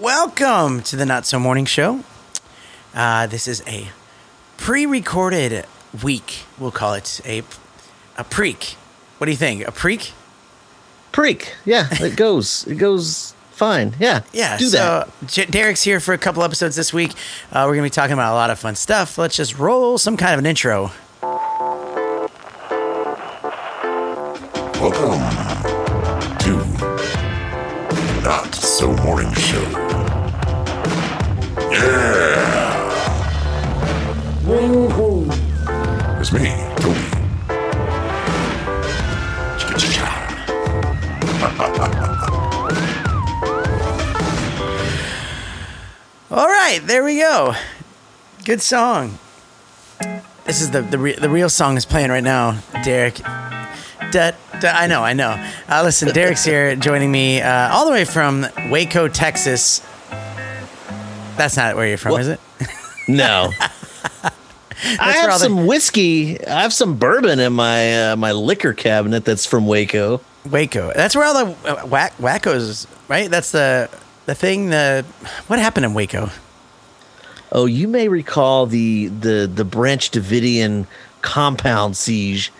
Welcome to the Not So Morning Show. Uh, this is a pre-recorded week. We'll call it a a preak. What do you think? A preak? Preak. Yeah, it goes. it goes fine. Yeah. Yeah. Do so that. Derek's here for a couple episodes this week. Uh, we're gonna be talking about a lot of fun stuff. Let's just roll some kind of an intro. Welcome to Not So Morning Show. Right, there we go. Good song. This is the the, re- the real song is playing right now, Derek. Da, da, I know, I know. Uh, listen, Derek's here joining me uh, all the way from Waco, Texas. That's not where you're from, What? is it? No. I have all the- some whiskey. I have some bourbon in my uh, my liquor cabinet that's from Waco. Waco. That's where all the uh, whack, wackos, right? That's the the thing. The what happened in Waco? Oh, you may recall the the the Branch Davidian compound siege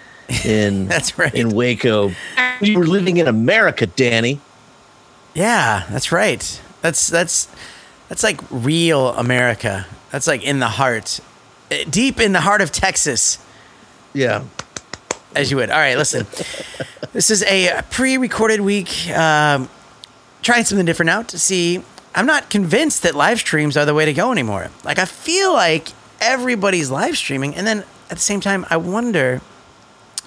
in That's right. in Waco. You were living in America, Danny. Yeah, that's right. That's that's that's like real America. That's like in the heart, eh, deep in the heart of Texas. Yeah. as you would. All right, listen. this is a pre-recorded week. Um, trying something different out to see. I'm not convinced that live streams are the way to go anymore. Like I feel like everybody's live streaming, and then at the same time, I wonder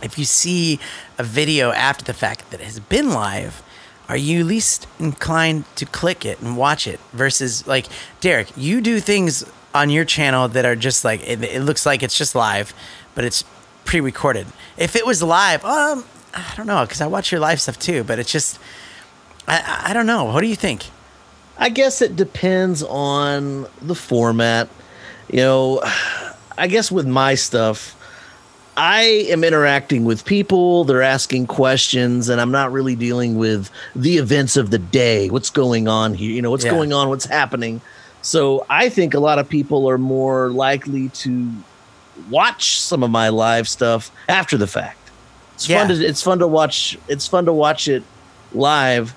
if you see a video after the fact that has been live. Are you least inclined to click it and watch it versus like Derek? You do things on your channel that are just like it, it looks like it's just live, but it's pre-recorded. If it was live, um, I don't know because I watch your live stuff too, but it's just I- I, I don't know. What do you think? I guess it depends on the format. You know, I guess with my stuff, I am interacting with people, they're asking questions, and I'm not really dealing with the events of the day. What's going on here? You know, what's Yeah. going on? What's happening? So I think a lot of people are more likely to watch some of my live stuff after the fact. It's fun Yeah. to it's fun to watch it's fun to watch it live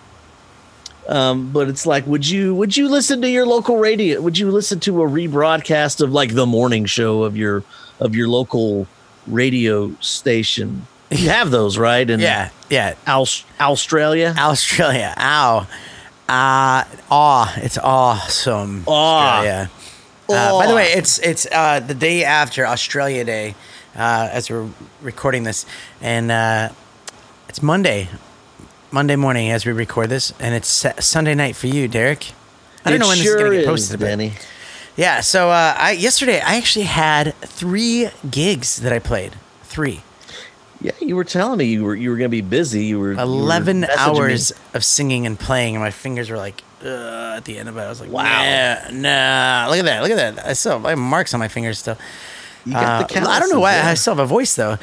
um, but it's like, would you would you listen to your local radio? Would you listen to a rebroadcast of like the morning show of your of your local radio station? You have those, right? And Yeah, yeah. Aus- Australia. Australia. Ow. Uh, aw. It's awesome. Aw. Australia. Uh, by the way, it's it's uh, the day after Australia Day, uh, as we're recording this, and uh, it's Monday, Monday morning as we record this, and it's Sunday night for you, Derek. I don't It know when this is gonna get posted, but Danny. yeah. So uh, I yesterday I actually had three gigs that I played. Three. Yeah, you were telling me you were you were gonna be busy. You were you were 11 me. hours of singing and playing, and my fingers were like, Ugh, at the end of it. I was like, Wow. wow, nah, look at that, look at that. I still have marks on my fingers still. You got the Uh, I don't know why calluses, I still have a voice though.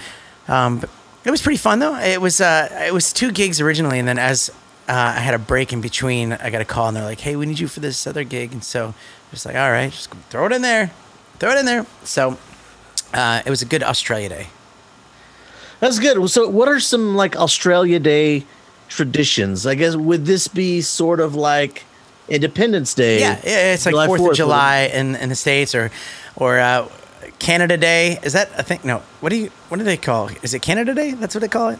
Um, but it was pretty fun though. It was uh, it was two gigs originally, and then as uh, I had a break in between, I got a call, and they're like, "Hey, we need you for this other gig," and so just like, "All right, just throw it in there, throw it in there." So uh, it was a good Australia day. That's good. So, what are some like Australia Day traditions? I guess would this be sort of like Independence Day? Yeah, yeah, it's like Fourth of July in, in the states, or or uh, Canada Day. Is that a thing? no? What do you what do they call? Is it Canada Day? That's what they call it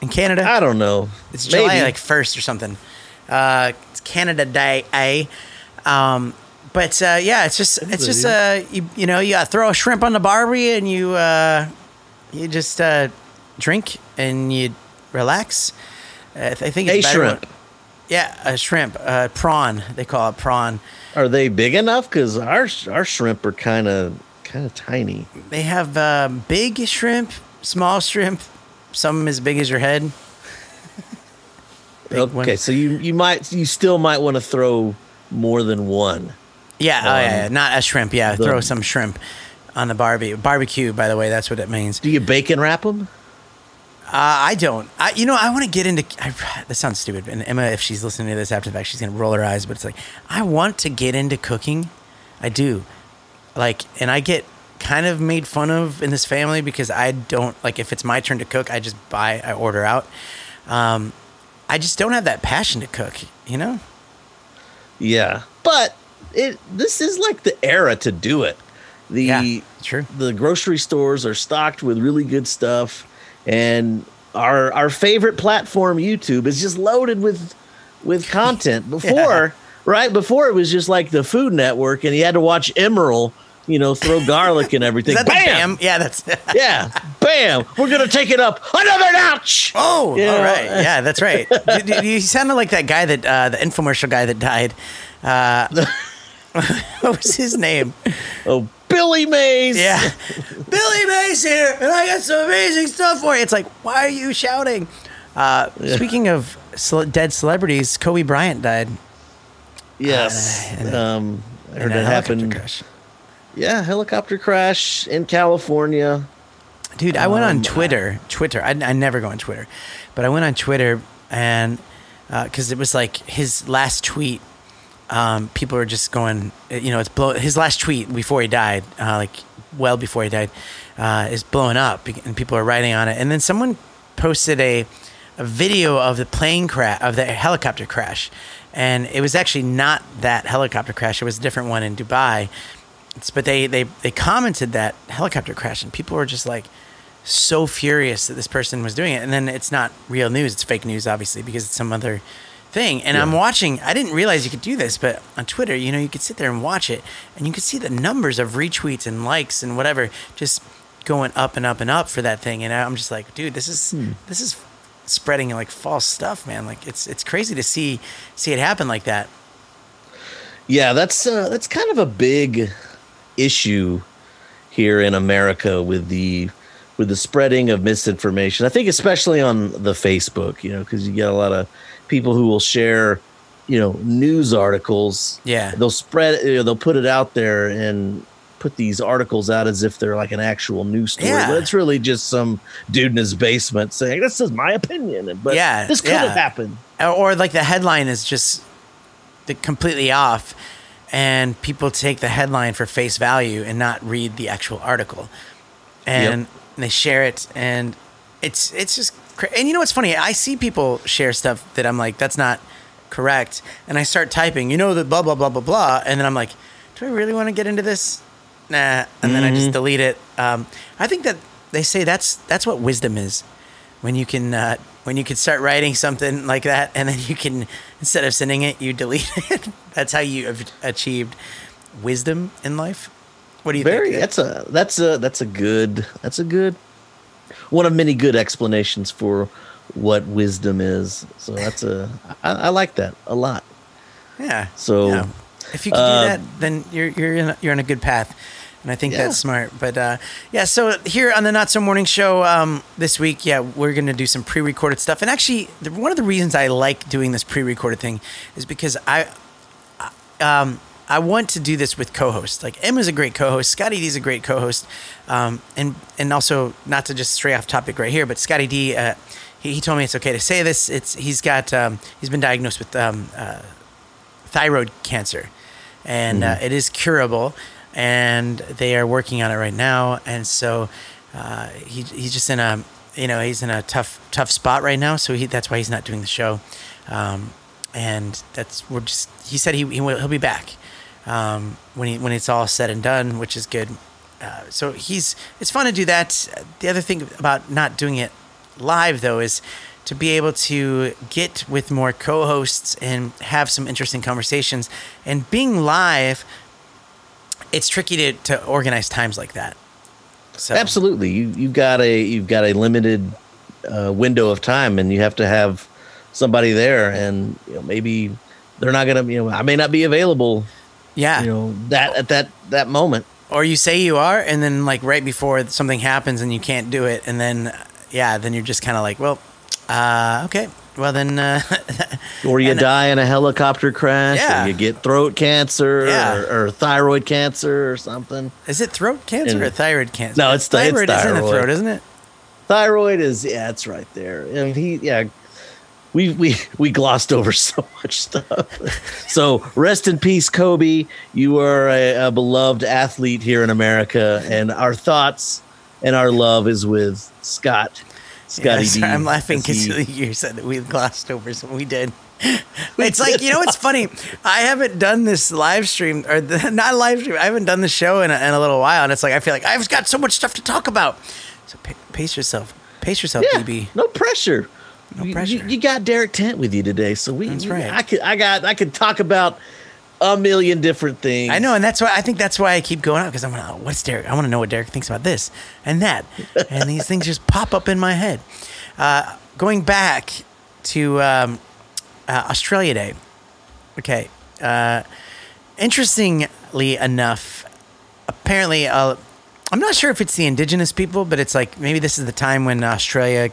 in Canada. I don't know. it's July Maybe. like first or something. Uh, it's Canada Day, eh? Um, but uh, yeah, it's just it's just uh, you you know you throw a shrimp on the barbie and you uh, you just uh, drink and you relax. Uh, I think it's a when- shrimp. yeah, a shrimp, uh, prawn. They call it prawn. Are they big enough? Because our our shrimp are kind of kind of tiny. They have uh, big shrimp, small shrimp, some as big as your head. Okay, one. so you you might you still might want to throw more than one. Yeah, oh, yeah, yeah, Um, not a shrimp. Yeah, the- throw some shrimp on the barbie barbecue. By the way, that's what it means. Do you bacon wrap them? Uh, I don't. I, you know, I want to get into. I, this sounds stupid, and Emma, if she's listening to this after the fact, she's gonna roll her eyes. But it's like I want to get into cooking. I do, like, and I get kind of made fun of in this family because I don't like if it's my turn to cook, I just buy, I order out. Um, I just don't have that passion to cook. You know? Yeah, but it this is like the era to do it. The Yeah, true. the grocery stores are stocked with really good stuff, and our our favorite platform, YouTube, is just loaded with with content. Before, right before, it was just like the Food Network, and you had to watch Emeril, you know, throw garlic and everything. Bam, bam? Yeah, that's. yeah, bam. We're gonna take it up another notch. Oh, You all know, right. Yeah, that's right. You sounded like that guy that uh, the infomercial guy that died. Uh, what was his name? Oh, Billy Mays. Yeah, Billy Mays here, and I got some amazing stuff for you. It's like, why are you shouting? Uh, Speaking of dead celebrities, Kobe Bryant died. Yes. Uh, in a- um, I heard that happened. crash. Yeah, helicopter crash in California. Dude, I went on Um, Twitter. Twitter. I, I never go on Twitter, but I went on Twitter and because it was like his last tweet. Um, people were just going, you know, it's blow. His last tweet before he died, uh, like well before he died, uh, is blowing up, and people are writing on it. And then someone posted a a video of the plane crash of the helicopter crash, and it was actually not that helicopter crash. It was a different one in Dubai. It's, but they, they they commented that helicopter crash, and people were just like so furious that this person was doing it. And then it's not real news; it's fake news, obviously, because it's some other thing. And I'm watching. I didn't realize you could do this, but on Twitter, you know, you could sit there and watch it, and you could see the numbers of retweets and likes and whatever just going up and up and up for that thing. And I'm just like, dude, this is hmm. this is spreading like false stuff, man. Like it's it's crazy to see see it happen like that. Yeah, that's uh, that's kind of a big issue here in America with the with the spreading of misinformation. I think especially on the Facebook, you know, because you get a lot of people who will share, you know, news articles. Yeah. they'll spread, you know, they'll put it out there and put these articles out as if they're like an actual news story, Yeah. but it's really just some dude in his basement saying this is my opinion, but Yeah, this could yeah. have happened. or like the headline is just completely off and people take the headline for face value and not read the actual article and they share it and it's it's just cra- and you know what's funny i see people share stuff that i'm like that's not correct and i start typing you know the blah blah blah blah blah and then i'm like do i really want to get into this nah and then i just delete it um, i think that they say that's that's what wisdom is when you can uh, when you can start writing something like that and then you can instead of sending it you delete it that's how you have achieved wisdom in life what do you think? Very. think That's a that's a that's a good that's a good one of many good explanations for what wisdom is. So that's a I, I like that a lot. yeah So, yeah. if you can uh, do that then you're you're in a, you're on a good path and I think Yeah. that's smart. But uh, yeah, so here on the Not So Morning Show um, this week, yeah, we're going to do some pre recorded stuff. And actually, the, one of the reasons I like doing this pre recorded thing is because I, um, I want to do this with co-hosts. Like Emma's a great co-host. Scotty D's a great co-host. Um, and and also not to just stray off topic right here, but Scotty D, uh, he, he told me it's okay to say this. It's he's got um, he's been diagnosed with um, uh, thyroid cancer, and uh, it is curable, and they are working on it right now. And so uh, he he's just in a you know he's in a tough tough spot right now. So he that's why he's not doing the show. Um, and that's we're just he said he, he will, he'll be back um, when he when it's all said and done, which is good. Uh, so he's it's fun to do that. The other thing about not doing it live though is to be able to get with more co-hosts and have some interesting conversations. And being live, it's tricky to, to organize times like that. So Absolutely, you you've got a you've got a limited uh, window of time, and you have to have somebody there, and you know maybe they're not gonna you know I may not be available yeah. you know that at that that moment. or you say you are and then like right before something happens and you can't do it and then yeah then you're just kind of like well uh, okay well then uh, Or you And- die in a helicopter crash, Yeah. or you get throat cancer, Yeah. or, or thyroid cancer, or something. is it throat cancer And- or thyroid cancer No, it's th- it's thyroid is in the throat isn't it thyroid is yeah, it's right there. And he yeah, we we we glossed over so much stuff. so rest in peace, Kobe. You are a, a beloved athlete here in America, and our thoughts and our love is with Scott. Scotty Yes, D. I'm laughing because you said that we glossed over something we did. It's like you know what's funny. I haven't done this live stream or the, not live stream. I haven't done the show in a, in a little while, and it's like I feel like I've got so much stuff to talk about. So pa- pace yourself, pace yourself, yeah, DB. no pressure. No You- pressure. You, you got Derek Tent with you today, so we. That's right. I could. I got. I could talk about a million different things. I know, and that's why I think that's why I keep going out because I'm like, oh, what's Derek? I want to know what Derek thinks about this and that, and these things just pop up in my head. Uh, going back to um, uh, Australia Day. Okay. Uh, interestingly enough, apparently, uh, I'm not sure if it's the indigenous people, but it's like maybe this is the time when Australia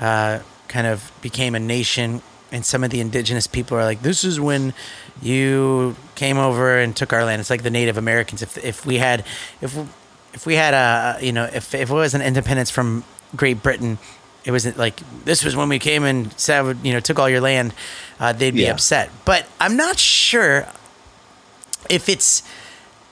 uh, kind of became a nation, and some of the indigenous people are like, "This is when you came over and took our land." It's like the Native Americans. If if we had if if we had a you know if if it was an independence from Great Britain, it wasn't like this was when we came and sav- you know took all your land. Uh, they'd be Yeah. upset, but I'm not sure if it's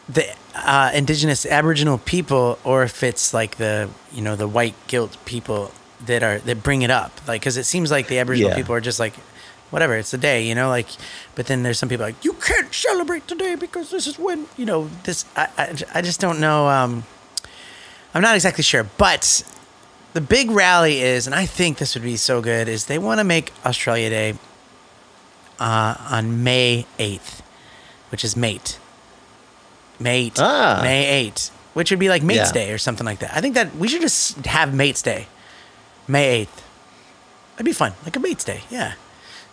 the uh, indigenous Aboriginal people or if it's like the you know the white guilt people that are that bring it up, like because it seems like the Aboriginal Yeah. people are just like whatever it's the day, you know, like. But then there's some people like you can't celebrate today because this is when you know this. I I, I just don't know. Um, I'm not exactly sure, but the big rally is, and I think this would be so good, is they want to make Australia Day uh, on May 8th, which is mate. Mate. Ah. May 8th, which would be like Mate's Yeah. Day or something like that. I think that we should just have Mate's Day, May 8th. That'd be fun, like a Mate's Day, yeah.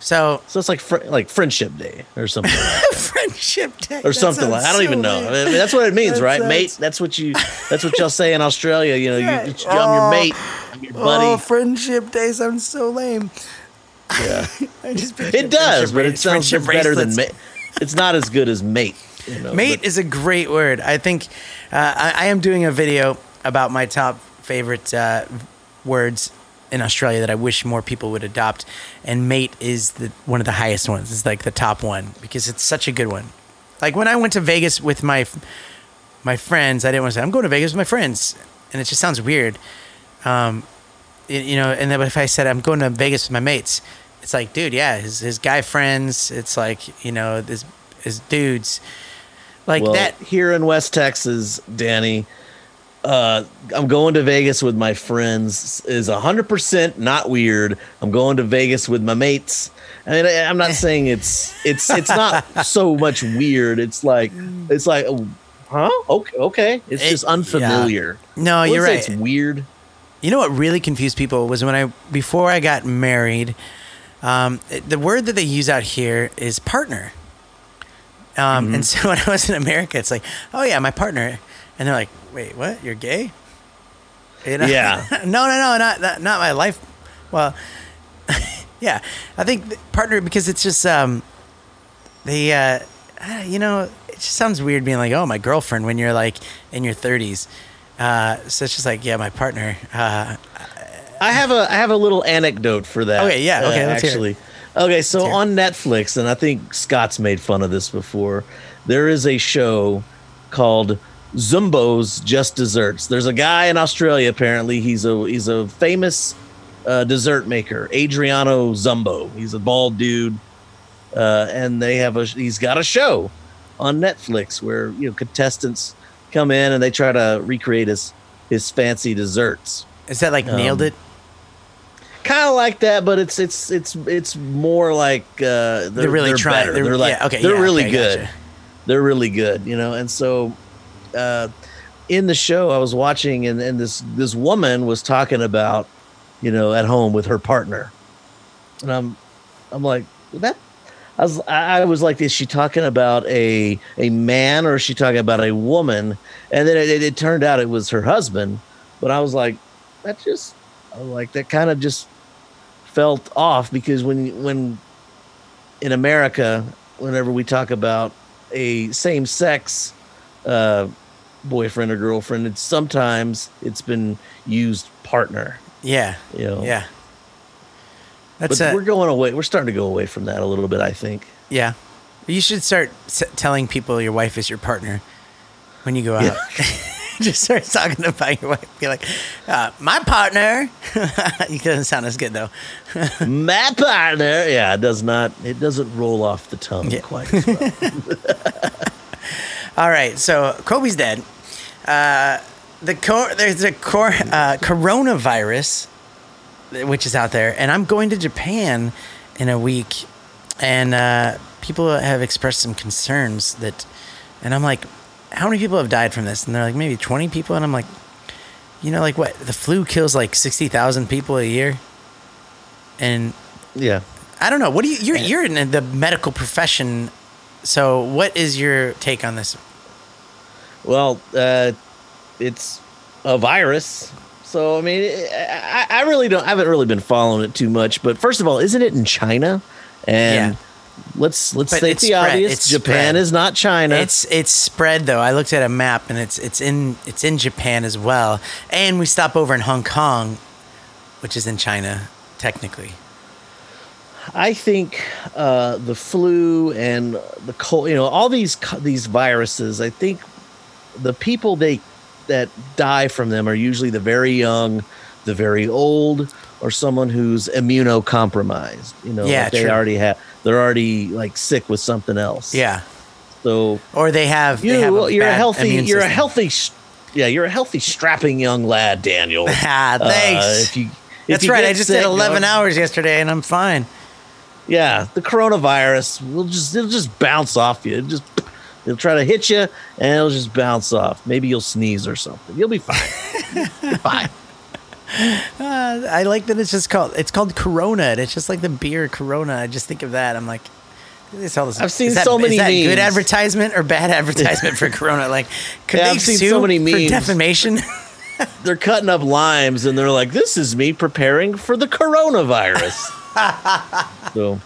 So, So it's like fr- like Friendship Day or something, like that. Friendship Day. or something like. I don't even know. I mean, that's what it means, right, sounds- mate? That's what you. That's what y'all say in Australia. You know, you, Yeah. I'm your Oh. mate, I'm your buddy. Oh, Friendship Day sounds so lame. yeah, I just it does, but it sounds friendship better than mate. It's not as good as mate. You know, Mate but- is a great word. I think uh, I, I am doing a video about my top favorite uh, words in Australia that I wish more people would adopt, and mate is the one of the highest ones. It's like the top one because it's such a good one. Like when I went to Vegas with my my friends, I didn't want to say I'm going to Vegas with my friends, and it just sounds weird. Um, y- you know, and then if I said I'm going to Vegas with my mates, it's like, dude, yeah, his his guy friends. It's like you know, his his dudes. Like well, that. here in West Texas, Danny. Uh, I'm going to Vegas with my friends. Is 100% not weird. I'm going to Vegas with my mates. I mean, I'm not saying it's it's it's not so much weird. It's like it's like, huh? Okay, okay. It's It- just unfamiliar. No, you're right. It's weird. You know what really confused people was when I before I got married. Um, the word that they use out here is partner. Um, Mm-hmm. And so when I was in America, it's like, oh yeah, my partner, and they're like, wait, what? You're gay? You know? Yeah. no, no, no, not, not not my life. Well, yeah, I think partner because it's just um, the uh, uh, you know, it just sounds weird being like, oh, my girlfriend when you're like in your 30s. Uh, so it's just like, yeah, my partner. Uh, I have a I have a little anecdote for that. Okay, yeah, okay, uh, let's hear it. actually. Okay, so Let's hear it. on Netflix, and I think Scott's made fun of this before. There is a show called Zumbo's Just Desserts. There's a guy in Australia. Apparently, he's a he's a famous uh, dessert maker, Adriano Zumbo. He's a bald dude, uh, and they have a he's got a show on Netflix where you know contestants come in and they try to recreate his his fancy desserts is that like nailed Um, it? kind of like that, but it's it's it's it's more like uh, they're, really they're trying- they're- They're, like yeah, okay, they're yeah, really okay, good. gotcha. They're really good, you know. And so, uh, in the show, I was watching, and, and this this woman was talking about, you know, at home with her partner, and I'm I'm like that. I was I was like, is she talking about a a man or is she talking about a woman? And then it, it, it turned out it was her husband. But I was like, that just like that kind of just felt off because when when in America, whenever we talk about a same sex uh, boyfriend or girlfriend, it's sometimes it's been used partner. Yeah. You know. Yeah. But That's a, we're going away. We're starting to go away from that a little bit. I think. yeah. You should start s- telling people your wife is your partner when you go out. Just start talking about your wife. Be like, uh, my partner. it doesn't sound as good though. My partner. Yeah, it does not. It doesn't roll off the tongue Yeah. quite. As well. All right, so Kobe's dead. Uh, the cor- there's a cor- uh, coronavirus, which is out there, and I'm going to Japan in a week, and uh, people have expressed some concerns that, and I'm like, how many people have died from this? And they're like, maybe 20 people, and I'm like, you know, like what? The flu kills like 60,000 people a year, and yeah. I don't know. What do you? You're you're in the medical profession, so what is your take on this? Well, uh, it's a virus. So I mean, I, I really don't. I haven't really been following it too much. But first of all, isn't it in China? And Yeah. let's let's But state it's the spread. obvious: It's Japan spread. is not China. It's it's spread though. I looked at a map and it's it's in it's in Japan as well. And we stop over in Hong Kong, which is in China technically. I think uh, the flu and the cold, you know, all these these viruses. I think the people they that die from them are usually the very young, the very old, or someone who's immunocompromised. You know, Yeah, like they true. already have. They're already like sick with something else. Yeah. So Or they have you they have you're a healthy you're a healthy yeah you're a healthy strapping young lad, Daniel. Ah, Uh, thanks. if you if That's you right. I just sick, did 11 go- hours yesterday and I'm fine. Yeah, the coronavirus will just it'll just bounce off you. It'll just it'll try to hit you and it'll just bounce off. Maybe you'll sneeze or something. You'll be fine. You're fine. Uh, I like that it's just called it's called Corona. and It's just like the beer Corona. I just think of that. I'm like this all this, I've seen that, so many is that good advertisement or bad advertisement for Corona? Like, could Yeah, they I've seen sue so many for defamation? They're cutting up limes and they're like, "This is me preparing for the coronavirus." so,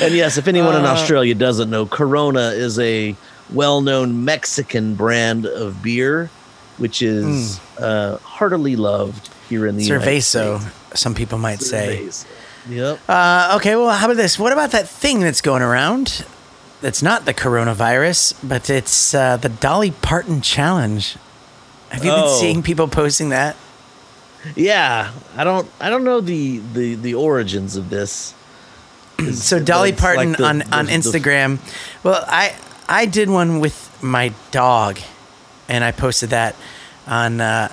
and yes, if anyone in Uh, Australia doesn't know, Corona is a well-known Mexican brand of beer, which is uh, heartily loved here in the States. some people might say. Yep. Uh, okay, well, how about this? What about that thing that's going around? That's not the coronavirus, but it's uh, the Dolly Parton challenge. Have you been Oh. seeing people posting that? Yeah, I don't I don't know the the the origins of this. So Dolly It's like Parton the- on, the- on the- Instagram. well, I I did one with my dog, and I posted that on uh,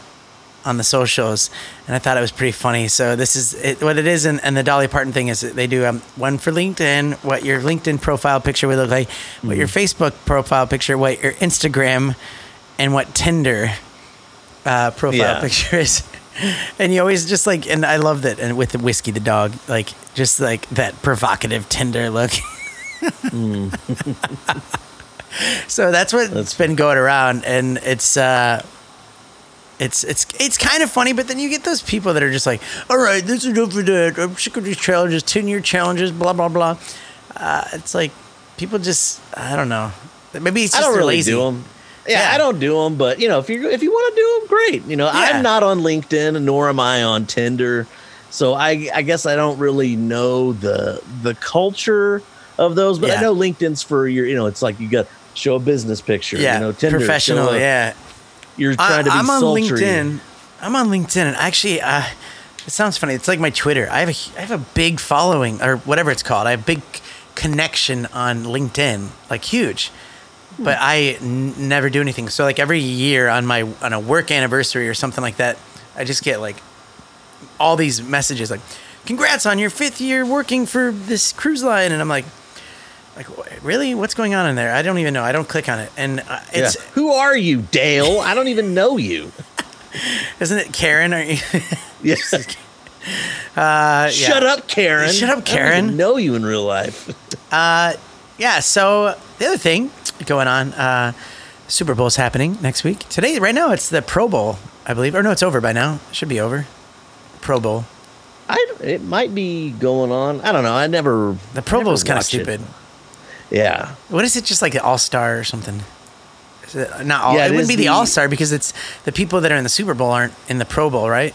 on the socials, and I thought it was pretty funny. So this is it, what it is, and, and the Dolly Parton thing is that they do um, one for LinkedIn, what your LinkedIn profile picture would look like, what your Mm-hmm. Facebook profile picture, what your Instagram, and what Tinder uh, profile Yeah. picture is. And you always just like, and I love that, and with the whiskey, the dog, like just like that provocative Tinder look. so that's what's Mm. That's- been going around, and it's uh, it's it's it's kind of funny, but then you get those people that are just like, all right, this is enough for that. I'm sick of these challenges, ten year challenges, blah blah blah. Uh, it's like people just, I don't know. Maybe it's I don't really lazy. do them. Yeah, Yeah. I don't do them, but you know, if you if you want to do them, great. You know, Yeah. I'm not on LinkedIn, nor am I on Tinder, so I I guess I don't really know the the culture of those. But Yeah. I know LinkedIn's for your, you know, it's like you got show a business picture. Yeah, you know, Tinder professional. a- yeah, you're I, trying to be I'm on sultry. LinkedIn. I'm on LinkedIn, and actually, uh, it sounds funny. It's like my Twitter. I have a I have a big following, or whatever it's called. I have big connection on LinkedIn, like huge. But I n- never do anything. So like every year on my on a work anniversary or something like that, I just get like all these messages like, "Congrats on your fifth year working for this cruise line," and I'm like. Like really, what's going on in there? I don't even know. I don't click on it, and uh, Yeah. it's Who are you, Dale? I don't even know you. isn't it Karen? Are you, Yes. uh, Shut yeah. up, Karen. Shut up, I don't Karen. even know you in real life. Yeah. So the other thing going on, uh, Super Bowl's happening next week. Today, right now, it's the Pro Bowl, I believe, or no, it's over by now. It should be over. Pro Bowl. I it might be going on. I don't know. I never. The Pro Bowl's kind of stupid. it. Yeah. What is it? Just like the All Star or something? Is it uh, not all? Yeah, it, it wouldn't be the, the- All Star because it's the people that are in the Super Bowl aren't in the Pro Bowl, right?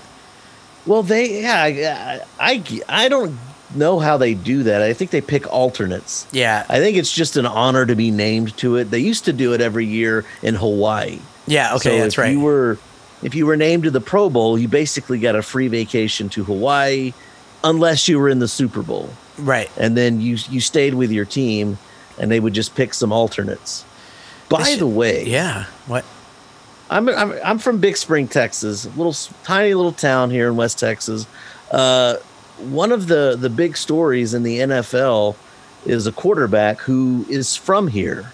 Well, they yeah, I, I I don't know how they do that. I think they pick alternates. Yeah. I think it's just an honor to be named to it. They used to do it every year in Hawaii. Yeah. Okay. So that's if right. You were if you were named to the Pro Bowl, you basically got a free vacation to Hawaii, unless you were in the Super Bowl, right. and then you you stayed with your team, and they would just pick some alternates. By This- the way, Yeah. What? I'm, I'm I'm from Big Spring, Texas, a little tiny little town here in West Texas. Uh, one of the the big stories in the NFL is a quarterback who is from here.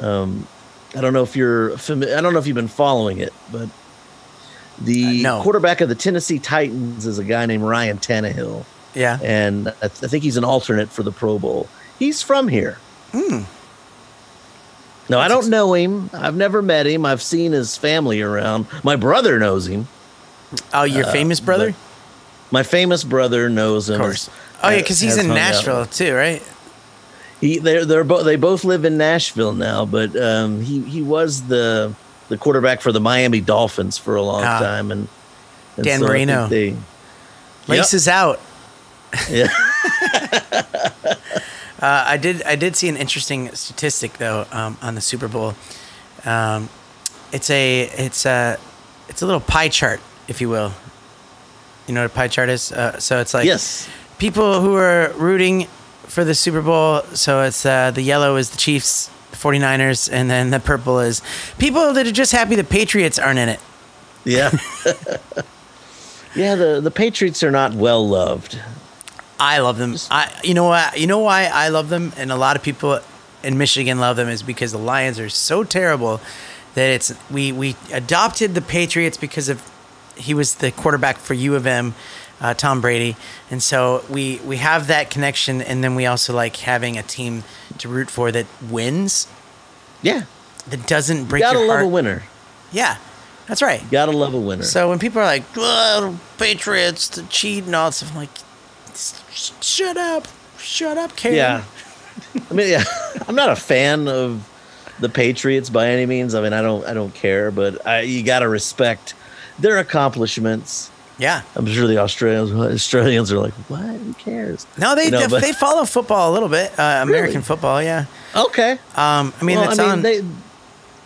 Um, I don't know if you're familiar. I don't know if you've been following it, but the Uh, no. quarterback of the Tennessee Titans is a guy named Ryan Tannehill, Yeah. and I, th- I think he's an alternate for the Pro Bowl. He's from here. Hmm. No, I don't know him. I've never met him. I've seen his family around. My brother knows him. Oh, your famous brother. My famous brother knows him. of course. Oh yeah, because he's in. Nashville too, right? He they're they're both they both live in Nashville now, but um, he he was the the quarterback for the Miami Dolphins for a long Ah. time, and, and Dan so Marino. They, Laces out. yeah. Uh, I did. I did see an interesting statistic though um, on the Super Bowl. Um, it's a. It's a. It's a little pie chart, if you will. You know what a pie chart is? Uh, so it's like yes. people who are rooting for the Super Bowl. So it's uh, the yellow is the Chiefs, 49ers, and then the purple is people that are just happy the Patriots aren't in it. Yeah. yeah. The the Patriots are not well loved. I love them. I you know what you know why I love them and a lot of people in Michigan love them is because the Lions are so terrible that it's we we adopted the Patriots because of he was the quarterback for U of M, uh, Tom Brady, and so we we have that connection and then we also like having a team to root for that wins Yeah. that doesn't break Gotta your love heart. a winner. Yeah, that's right. Gotta love a winner. So when people are like, "Ugh, Patriots to cheat and all that stuff, I'm like, "S- shut up, shut up, Karen. Yeah. I mean, yeah, I'm not a fan of the Patriots by any means. I mean, I don't, I don't care, but I, you got to respect their accomplishments. Yeah. I'm sure the Australians, Australians are like, what? Who cares? No, they You know, they, but- they follow football a little bit, uh, American Really? football. Yeah. Okay. Um, I mean, well, it's I mean, on. they,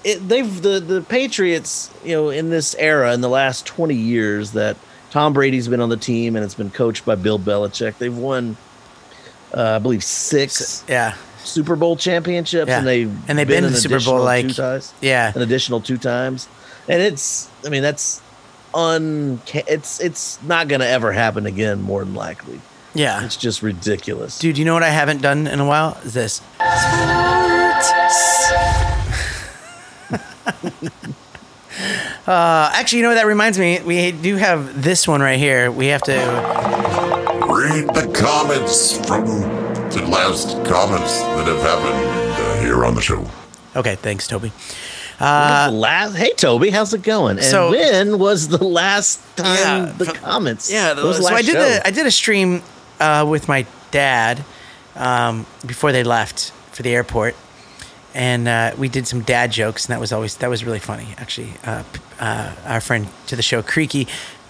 it, they've the the Patriots, you know, in this era, in the last 20 years that Tom Brady's been on the team and it's been coached by Bill Belichick. They've won, uh, I believe, six yeah. Super Bowl championships, Yeah. and they And they've been to an the Super Bowl, like- two times, Yeah. an additional two times, and it's I mean that's un it's it's not going to ever happen again more than likely. Yeah. It's just ridiculous. Dude, you know what I haven't done in a while? Is this. uh, actually, you know what that reminds me? We do have this one right here. We have to. Read the comments from the last comments that have happened uh, here on the show. Okay, thanks, Toby. When was the last, hey Toby, how's it going? And Uh, So- when was the last time Yeah, the comments? Yeah, When was the so I did show? the I did a stream uh, with my dad um, before they left for the airport, and uh, we did some dad jokes, and that was always that was really funny. Actually, uh, uh, our friend to the show, Creaky,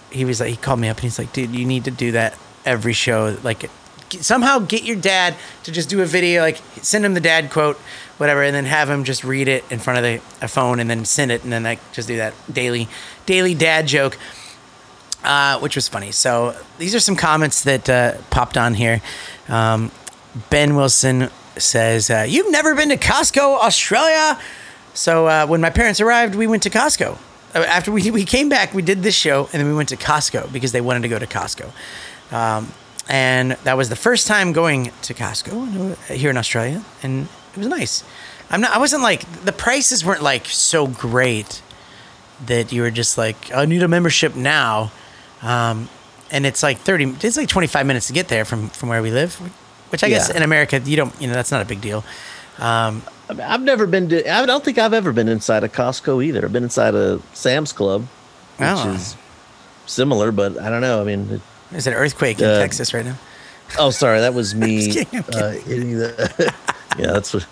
he was like he called me up and he's like, dude, you need to do that every show. Like somehow get your dad to just do a video, like send him the dad quote, whatever, and then have him just read it in front of the a phone, and then send it, and then like just do that daily daily dad joke uh, which was funny. So these are some comments that uh, popped on here. Um, ben Wilson says, uh, "You've never been to Costco, Australia." So uh, when my parents arrived, we went to Costco. Uh, After we, we came back, we did this show, and then we went to Costco because they wanted to go to Costco. Um, and that was the first time going to Costco here in Australia, and it was nice. I'm not. I wasn't like the prices weren't like so great that you were just like, I need a membership now. Um, and it's like 30, it's like 25 minutes to get there from, from where we live, which I guess in America, you don't, you know, that's not a big deal. Um, I mean, I've never been to. I don't think I've ever been inside a Costco either. I've been inside a Sam's Club, which Oh. is similar, but I don't know. I mean, it, there's an earthquake in Uh, Texas right now. oh, sorry, that was me. Just kidding, uh, hitting the, yeah, that's what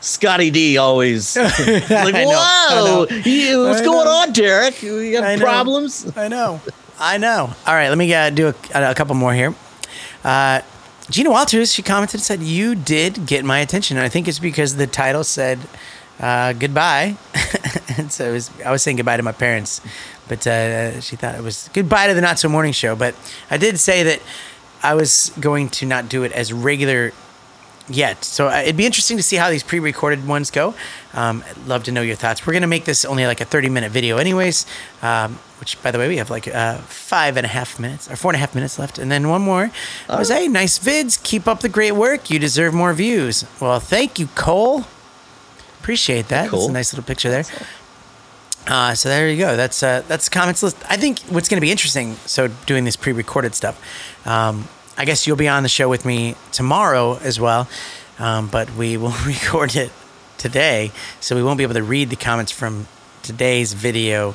Scotty D always like. I know, I Whoa, you, what's going on, Derek? You I got know. problems? I know. I know. All right, let me uh, do a, a couple more here. Uh, Gina Walters, she commented and said, You did get my attention. And I think it's because the title said uh, goodbye. and so was, I was saying goodbye to my parents, but uh, she thought it was goodbye to the Not So Morning Show. But I did say that I was going to not do it as regular yet. So uh, it'd be interesting to see how these pre-recorded ones go. Um, I'd love to know your thoughts. We're gonna make this only like a 30-minute video, anyways. Um, which, by the way, we have like uh, five and a half minutes or four and a half minutes left, and then one more. Hey, nice vids. Keep up the great work. You deserve more views. Well, thank you, Cole. Appreciate that. That's a nice little picture there. Uh, so there you go. That's uh, that's the comments list. I think what's going to be interesting. So doing this pre-recorded stuff. Um, I guess you'll be on the show with me tomorrow as well, um, but we will record it today, so we won't be able to read the comments from today's video.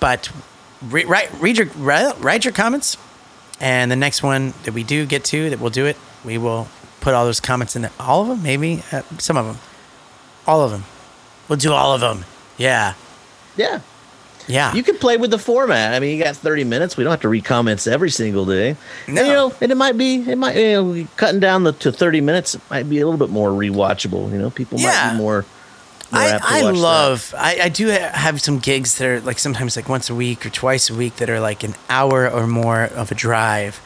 But re- write read your write, your comments, and the next one that we do get to that we'll do it, we will put all those comments in there. All of them, maybe uh, some of them, all of them. We'll do all of them. Yeah, Yeah. Yeah. You can play with the format. I mean, you got 30 minutes. We don't have to read comments every single day. No. And, you know, and it might be, it might, you know, cutting down the to 30 minutes it might be a little bit more rewatchable. You know, people might be more. more I, I that. love I, I do have some gigs that are like sometimes like once a week or twice a week that are like an hour or more of a drive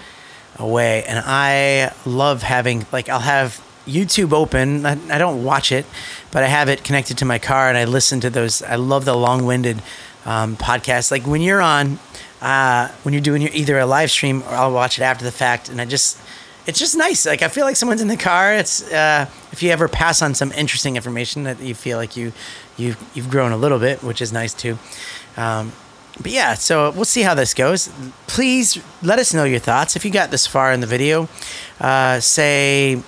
away and I love having like I'll have YouTube open I, I don't watch it but I have it connected to my car and I listen to those I love the long-winded um, podcasts like when you're on uh, when you're doing your either a live stream or I'll watch it after the fact and I just it's just nice. Like I feel like someone's in the car. It's uh, if you ever pass on some interesting information that you feel like you you you've grown a little bit, which is nice too. Um, but yeah, so we'll see how this goes. Please let us know your thoughts if you got this far in the video. Uh, say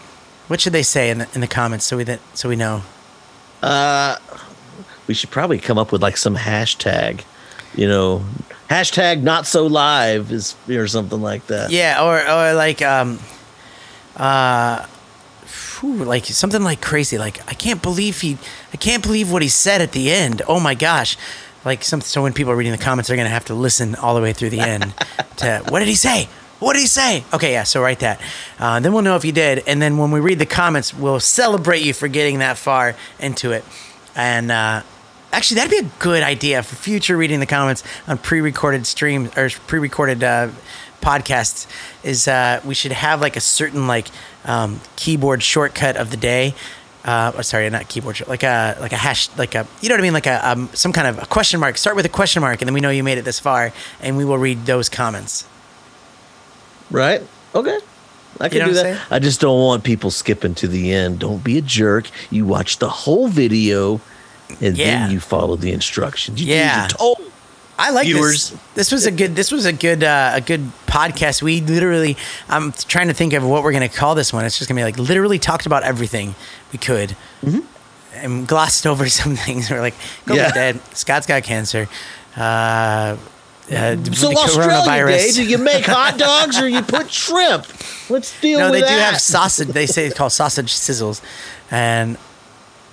what should they say in the in the comments so we that so we know. We should probably come up with like some hashtag, you know, hashtag not so live is or something like that. Yeah, or or like um, uh, phew, like something like crazy. Like I can't believe he, I can't believe what he said at the end. Oh my gosh, like some. So when people are reading the comments, they're gonna have to listen all the way through the end to what did he say? What did he say? Okay, yeah. So write that. Uh, then we'll know if you did, and then when we read the comments, we'll celebrate you for getting that far into it. And uh, actually, that'd be a good idea for future reading the comments on pre-recorded streams or pre-recorded uh, podcasts. Is uh, we should have like a certain like um, keyboard shortcut of the day. Uh, oh, sorry, not keyboard, short- like a like a hash, like a you know what I mean, like a um, some kind of a question mark. Start with a question mark, and then we know you made it this far, and we will read those comments. Right? Okay. I can know do that. I just don't want people skipping to the end. Don't be a jerk. You watch the whole video and Yeah. then you follow the instructions. You Yeah. told. I like Viewers. this. This was a good. This was a good. Uh, a good podcast. We literally. I'm trying to think of what we're gonna call this one. It's just gonna be like literally talked about everything we could, and glossed over some things. We're like, go Yeah. dead. Scott's got cancer. Uh, uh, So Australia Day, do you make hot dogs or you put shrimp? Let's deal no, with they do have sausage. They say it's called sausage sizzles, and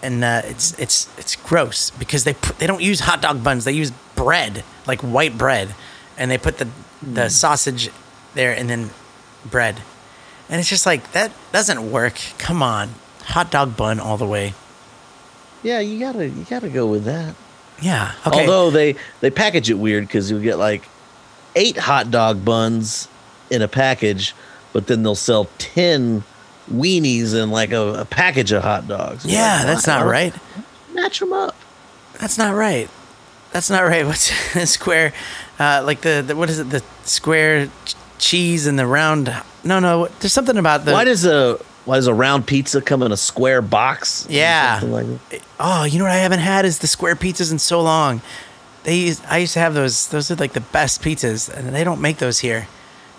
and uh, it's it's it's gross because they put, they don't use hot dog buns. They use bread, like white bread, and they put the the sausage there and then bread, and it's just like that doesn't work. Come on, hot dog bun all the way. Yeah, you gotta you gotta go with that. Yeah. Okay. Although they they package it weird because you get like eight hot dog buns in a package, but then they'll sell ten weenies in like a, a package of hot dogs. yeah, Like, that's not right. Match them up. That's not right. That's not right. What's square? Uh, like the, the what is it? The square ch- cheese and the round. No, no. There's something about the. why does a why does a round pizza come in a square box? Yeah. like? Oh, you know what I haven't had is the square pizzas in so long. They used, I used to have those. Those are like the best pizzas, and they don't make those here.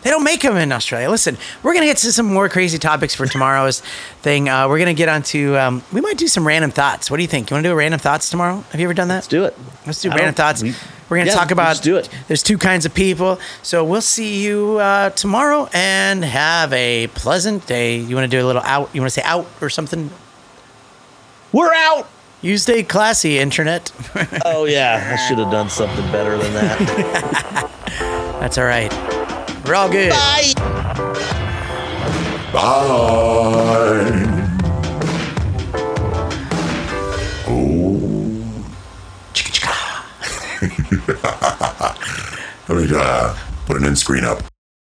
They don't make them in Australia. Listen, we're gonna get to some more crazy topics for tomorrow's thing. Uh, we're gonna get onto. Um, we might do some random thoughts. What do you think? You want to do a random thoughts tomorrow? Have you ever done that? Let's do it. Let's do I random thoughts. we- are going to yeah, talk about. let's do it. There's two kinds of people, so we'll see you uh, tomorrow and have a pleasant day. You want to do a little out? You want to say out or something? We're out. You stay classy, internet. Oh yeah, I should have done something better than that. That's all right. Good. Bye. Bye. Oh. Let me uh, put an end screen up.